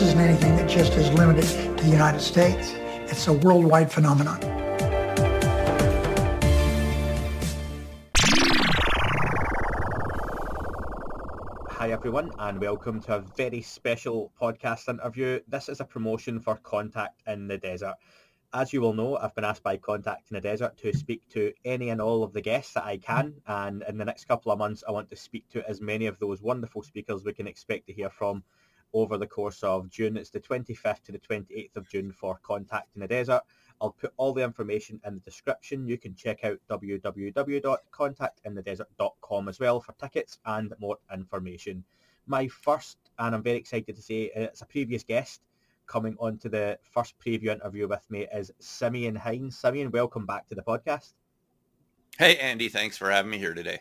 This isn't anything that just is limited to the United States. It's a worldwide phenomenon. Hi everyone and welcome to a very special podcast interview. This is a promotion for Contact in the Desert. As you will know, I've been asked by Contact in the Desert to speak to any and all of the guests that I can and in the next couple of months I want to speak to as many of those wonderful speakers we can expect to hear from over the course of June. It's the 25th to the 28th of June for Contact in the Desert. I'll put all the information in the description. You can check out www.contactinthedesert.com as well for tickets and more information. My first, and I'm very excited to say, uh, it's a previous guest coming on to the first preview interview with me is Simeon Hines. Simeon, welcome back to the podcast. Hey, Andy, thanks for having me here today.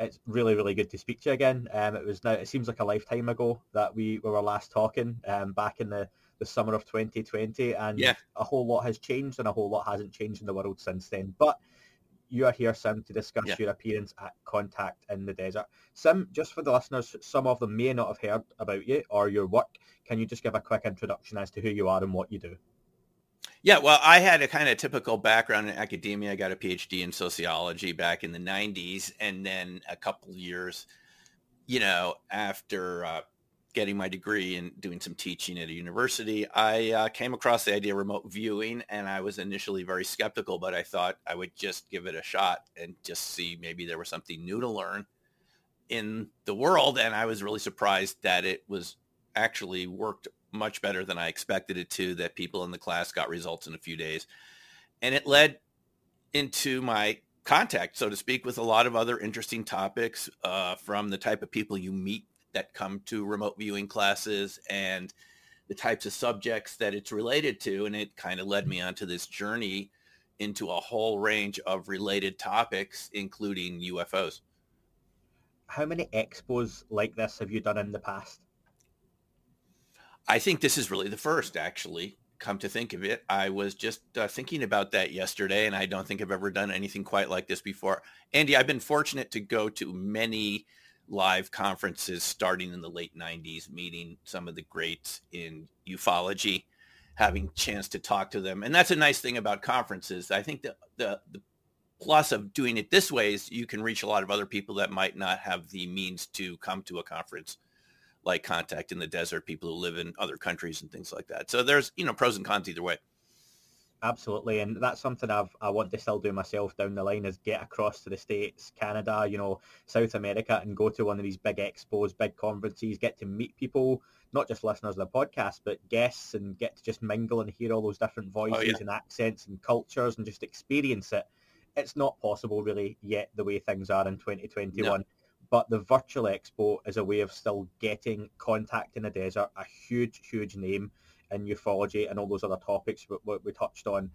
It's really, really good to speak to you again. Um, it was now, it seems like a lifetime ago that we, we were last talking um, back in the, the summer of 2020 and Yeah. a whole lot has changed and a whole lot hasn't changed in the world since then. But you are here, Sim, to discuss Yeah. your appearance at Contact in the Desert. Sim, just for the listeners, some of them may not have heard about you or your work. Can you just give a quick introduction as to who you are and what you do? Yeah, well, I had a kind of typical background in academia. I got a PhD in sociology back in the 90s. And then a couple years, you know, after uh, getting my degree and doing some teaching at a university, I uh, came across the idea of remote viewing. And I was initially very skeptical, but I thought I would just give it a shot and just see maybe there was something new to learn in the world. And I was really surprised that it was actually worked much better than I expected it to, that people in the class got results in a few days. And it led into my contact, so to speak, with a lot of other interesting topics uh, from the type of people you meet that come to remote viewing classes and the types of subjects that it's related to. And it kind of led me onto this journey into a whole range of related topics, including UFOs. How many expos like this have you done in the past? I think this is really the first, actually. Come to think of it, I was just uh, thinking about that yesterday, and I don't think I've ever done anything quite like this before. Andy, I've been fortunate to go to many live conferences starting in the late 90s, meeting some of the greats in ufology, having chance to talk to them. And that's a nice thing about conferences. I think the, the, the plus of doing it this way is you can reach a lot of other people that might not have the means to come to a conference like contact in the desert, people who live in other countries and things like that. So there's, you know, pros and cons either way. Absolutely, and that's something I've I want to still do myself down the line is get across to the states, Canada, you know, South America, and go to one of these big expos, big conferences, get to meet people, not just listeners of the podcast, but guests, and get to just mingle and hear all those different oh, voices yeah. and accents and cultures, and just experience it. It's not possible really yet the way things are in 2021. But the virtual expo is a way of still getting contact in the desert, a huge, huge name in ufology and all those other topics we, we, touched on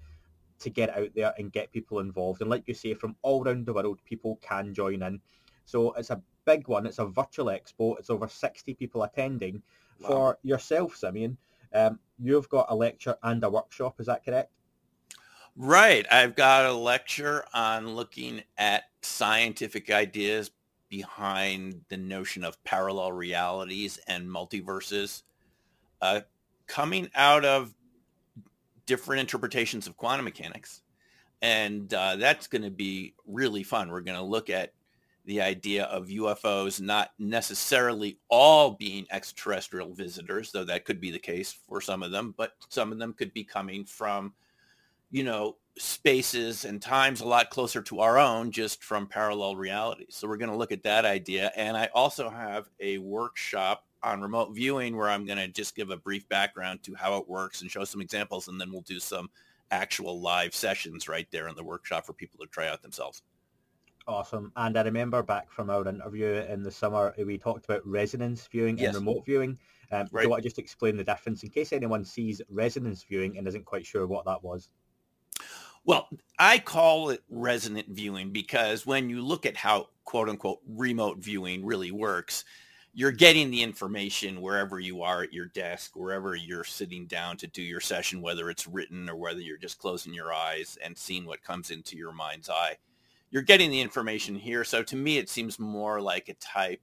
to get out there and get people involved. And like you say, from all around the world, people can join in. So it's a big one. It's a virtual expo. It's over 60 people attending. Wow. For yourself, Simeon, um, you've got a lecture and a workshop. Is that correct? Right. I've got a lecture on looking at scientific ideas behind the notion of parallel realities and multiverses uh, coming out of different interpretations of quantum mechanics And uh, that's going to be really fun. We're going to look at the idea of UFOs not necessarily all being extraterrestrial visitors, though that could be the case for some of them, but some of them could be coming from, you know, spaces and times a lot closer to our own just from parallel realities. So we're going to look at that idea. And I also have a workshop on remote viewing where I'm going to just give a brief background to how it works and show some examples. And then we'll do some actual live sessions right there in the workshop for people to try out themselves. Awesome. And I remember back from our interview in the summer, we talked about resonance viewing yes. and remote viewing. Um, right. Do you want to just explain the difference in case anyone sees resonance viewing and isn't quite sure what that was? Well, I call it resonant viewing because when you look at how quote unquote remote viewing really works, you're getting the information wherever you are at your desk, wherever you're sitting down to do your session, whether it's written or whether you're just closing your eyes and seeing what comes into your mind's eye. You're getting the information here. So to me, it seems more like a type.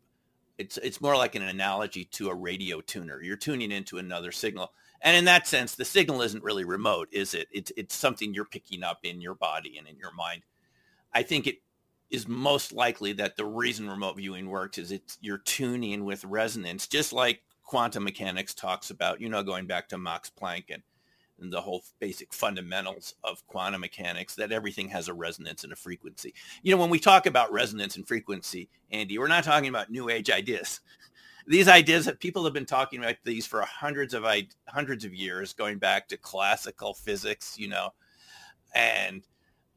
It's, it's more like an analogy to a radio tuner. You're tuning into another signal. And in that sense, the signal isn't really remote, is it? It's, it's something you're picking up in your body and in your mind. I think it is most likely that the reason remote viewing works is it's you're tuning with resonance, just like quantum mechanics talks about, you know, going back to Max Planck and, the whole basic fundamentals of quantum mechanics, that everything has a resonance and a frequency. You know, when we talk about resonance and frequency, Andy, we're not talking about new age ideas these ideas that people have been talking about these for hundreds of hundreds of years, going back to classical physics, you know, and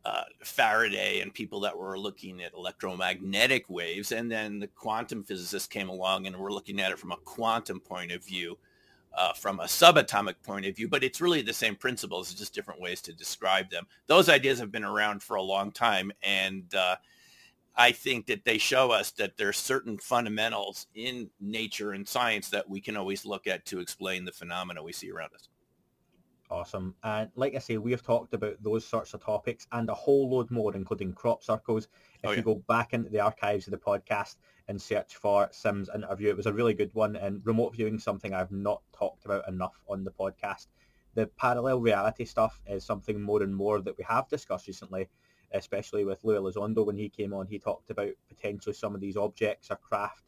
uh, Faraday and people that were looking at electromagnetic waves, and then the quantum physicists came along and were looking at it from a quantum point of view, uh, from a subatomic point of view. But it's really the same principles, it's just different ways to describe them. Those ideas have been around for a long time, and uh, I think that they show us that there's certain fundamentals in nature and science that we can always look at to explain the phenomena we see around us. Awesome. And like I say, we have talked about those sorts of topics and a whole load more, including crop circles. If oh, yeah. you go back into the archives of the podcast and search for Sim's interview, it was a really good one. And remote viewing something I've not talked about enough on the podcast. The parallel reality stuff is something more and more that we have discussed recently especially with Lou Elizondo when he came on, he talked about potentially some of these objects or craft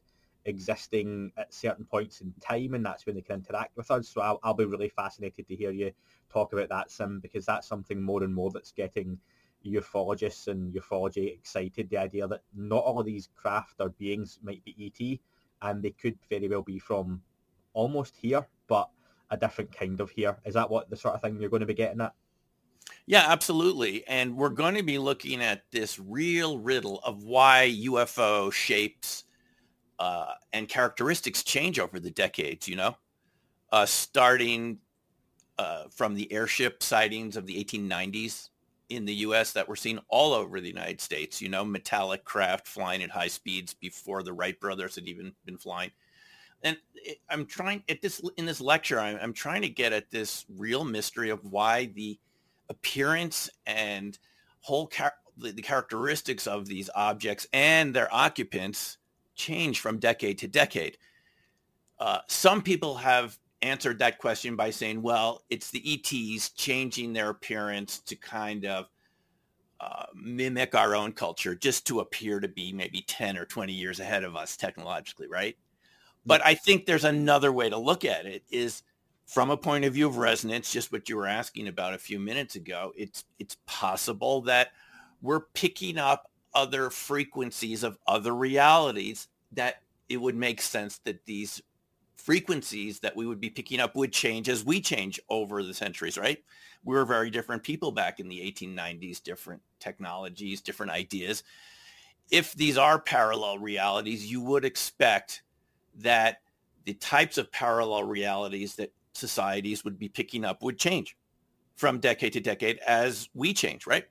existing at certain points in time, and that's when they can interact with us. So I'll, I'll be really fascinated to hear you talk about that, Sim, because that's something more and more that's getting ufologists and ufology excited. The idea that not all of these craft or beings might be ET, and they could very well be from almost here, but a different kind of here. Is that what the sort of thing you're going to be getting at? Yeah, absolutely. And we're going to be looking at this real riddle of why UFO shapes uh, and characteristics change over the decades, you know, uh, starting uh, from the airship sightings of the 1890s in the U.S. that were seen all over the United States, you know, metallic craft flying at high speeds before the Wright brothers had even been flying. And I'm trying at this in this lecture, I'm, I'm trying to get at this real mystery of why the appearance and whole char- the, the characteristics of these objects and their occupants change from decade to decade. Uh, some people have answered that question by saying, well, it's the ETs changing their appearance to kind of uh, mimic our own culture just to appear to be maybe 10 or 20 years ahead of us technologically, right? But I think there's another way to look at it is from a point of view of resonance, just what you were asking about a few minutes ago, it's it's possible that we're picking up other frequencies of other realities that it would make sense that these frequencies that we would be picking up would change as we change over the centuries, right? We were very different people back in the 1890s, different technologies, different ideas. If these are parallel realities, you would expect that the types of parallel realities that societies would be picking up would change from decade to decade as we change, right?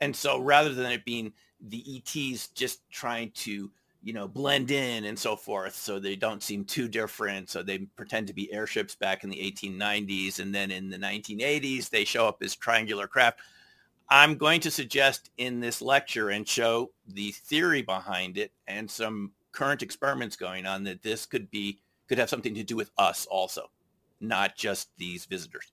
And so rather than it being the ETs just trying to, you know, blend in and so forth, so they don't seem too different, so they pretend to be airships back in the 1890s, and then in the 1980s they show up as triangular craft. I'm going to suggest in this lecture and show the theory behind it and some current experiments going on that this could be could have something to do with us also not just these visitors.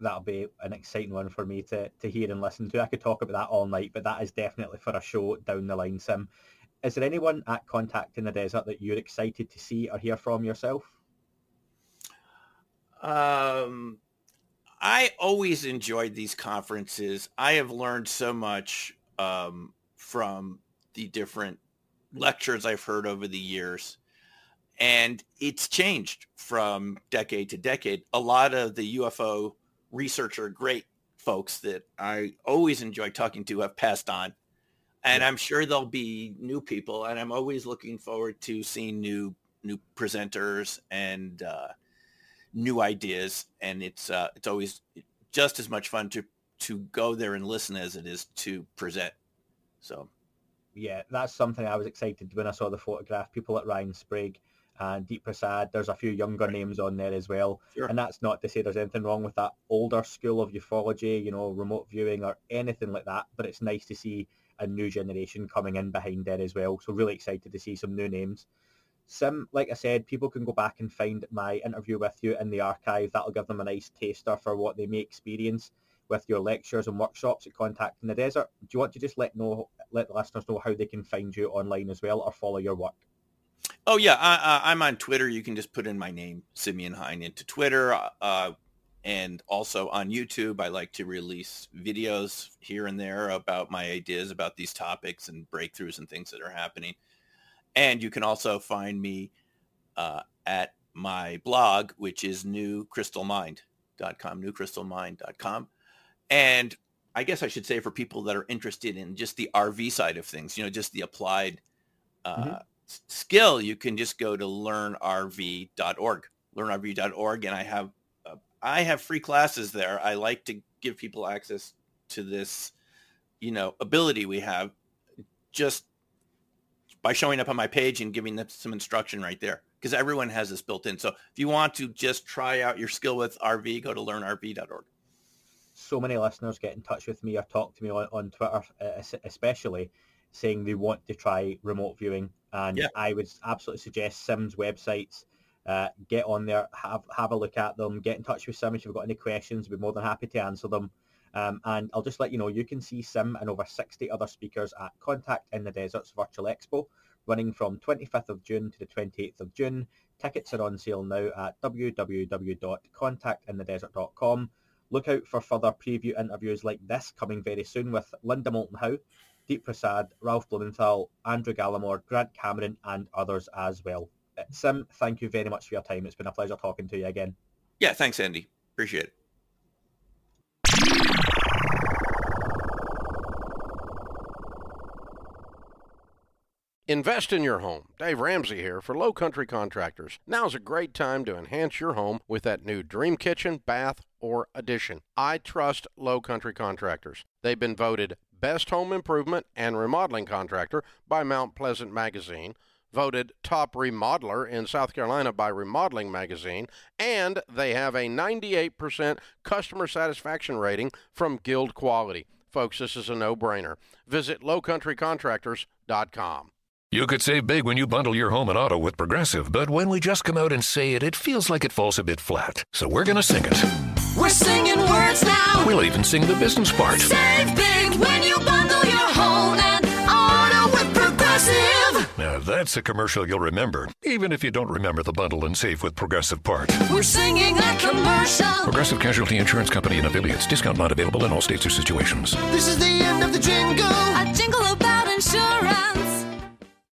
that'll be an exciting one for me to, to hear and listen to. I could talk about that all night, but that is definitely for a show down the line, Sim. Is there anyone at Contact in the Desert that you're excited to see or hear from yourself? Um, I always enjoyed these conferences. I have learned so much um, from the different lectures I've heard over the years. And it's changed from decade to decade. A lot of the UFO researcher, great folks that I always enjoy talking to have passed on. And yeah. I'm sure there'll be new people. And I'm always looking forward to seeing new new presenters and uh, new ideas. And it's uh, it's always just as much fun to to go there and listen as it is to present. So yeah, that's something I was excited when I saw the photograph. People at Ryan Sprague and Deep Prasad. There's a few younger names on there as well. Sure. And that's not to say there's anything wrong with that older school of ufology, you know, remote viewing or anything like that. But it's nice to see a new generation coming in behind there as well. So really excited to see some new names. Sim, like I said, people can go back and find my interview with you in the archive. That'll give them a nice taster for what they may experience with your lectures and workshops at Contact in the Desert. Do you want to just let know let the listeners know how they can find you online as well or follow your work? Oh yeah, I, am on Twitter. You can just put in my name, Simeon Hein, into Twitter, uh, and also on YouTube. I like to release videos here and there about my ideas about these topics and breakthroughs and things that are happening. And you can also find me uh, at my blog, which is newcrystalmind.com, newcrystalmind.com. And I guess I should say for people that are interested in just the RV side of things, you know, just the applied uh, mm-hmm. Skill, you can just go to learnrv.org, learnrv.org. And I have, uh, I have free classes there. I like to give people access to this, you know, ability we have just by showing up on my page and giving them some instruction right there because everyone has this built in. So if you want to just try out your skill with RV, go to learnrv.org so many listeners get in touch with me or talk to me on, on Twitter, especially saying they want to try remote viewing. And yeah. I would absolutely suggest Sim's websites. Uh, get on there, have have a look at them, get in touch with Sim if you've got any questions. We're more than happy to answer them. Um, and I'll just let you know, you can see Sim and over 60 other speakers at Contact in the Deserts Virtual Expo, running from 25th of June to the 28th of June. Tickets are on sale now at www.contactinthedesert.com. Look out for further preview interviews like this coming very soon with Linda Moulton Howe, Deep Prasad, Ralph Blumenthal, Andrew Gallimore, Grant Cameron, and others as well. Uh, Sim, thank you very much for your time. It's been a pleasure talking to you again. Yeah, thanks, Andy. Appreciate it. Invest in your home. Dave Ramsey here for Low Country Contractors. Now's a great time to enhance your home with that new dream kitchen, bath, or addition. I trust Low Country Contractors. They've been voted Best Home Improvement and Remodeling Contractor by Mount Pleasant Magazine, voted Top Remodeler in South Carolina by Remodeling Magazine, and they have a 98% customer satisfaction rating from Guild Quality. Folks, this is a no-brainer. Visit lowcountrycontractors.com. You could save big when you bundle your home and auto with Progressive, but when we just come out and say it, it feels like it falls a bit flat. So we're going to sing it. We're singing words now. We'll even sing the business part. Save big when you bundle your home and auto with Progressive. Now that's a commercial you'll remember, even if you don't remember the bundle and save with Progressive part. We're singing a commercial. Progressive Casualty Insurance Company and affiliates. Discount not available in all states or situations. This is the end of the jingle.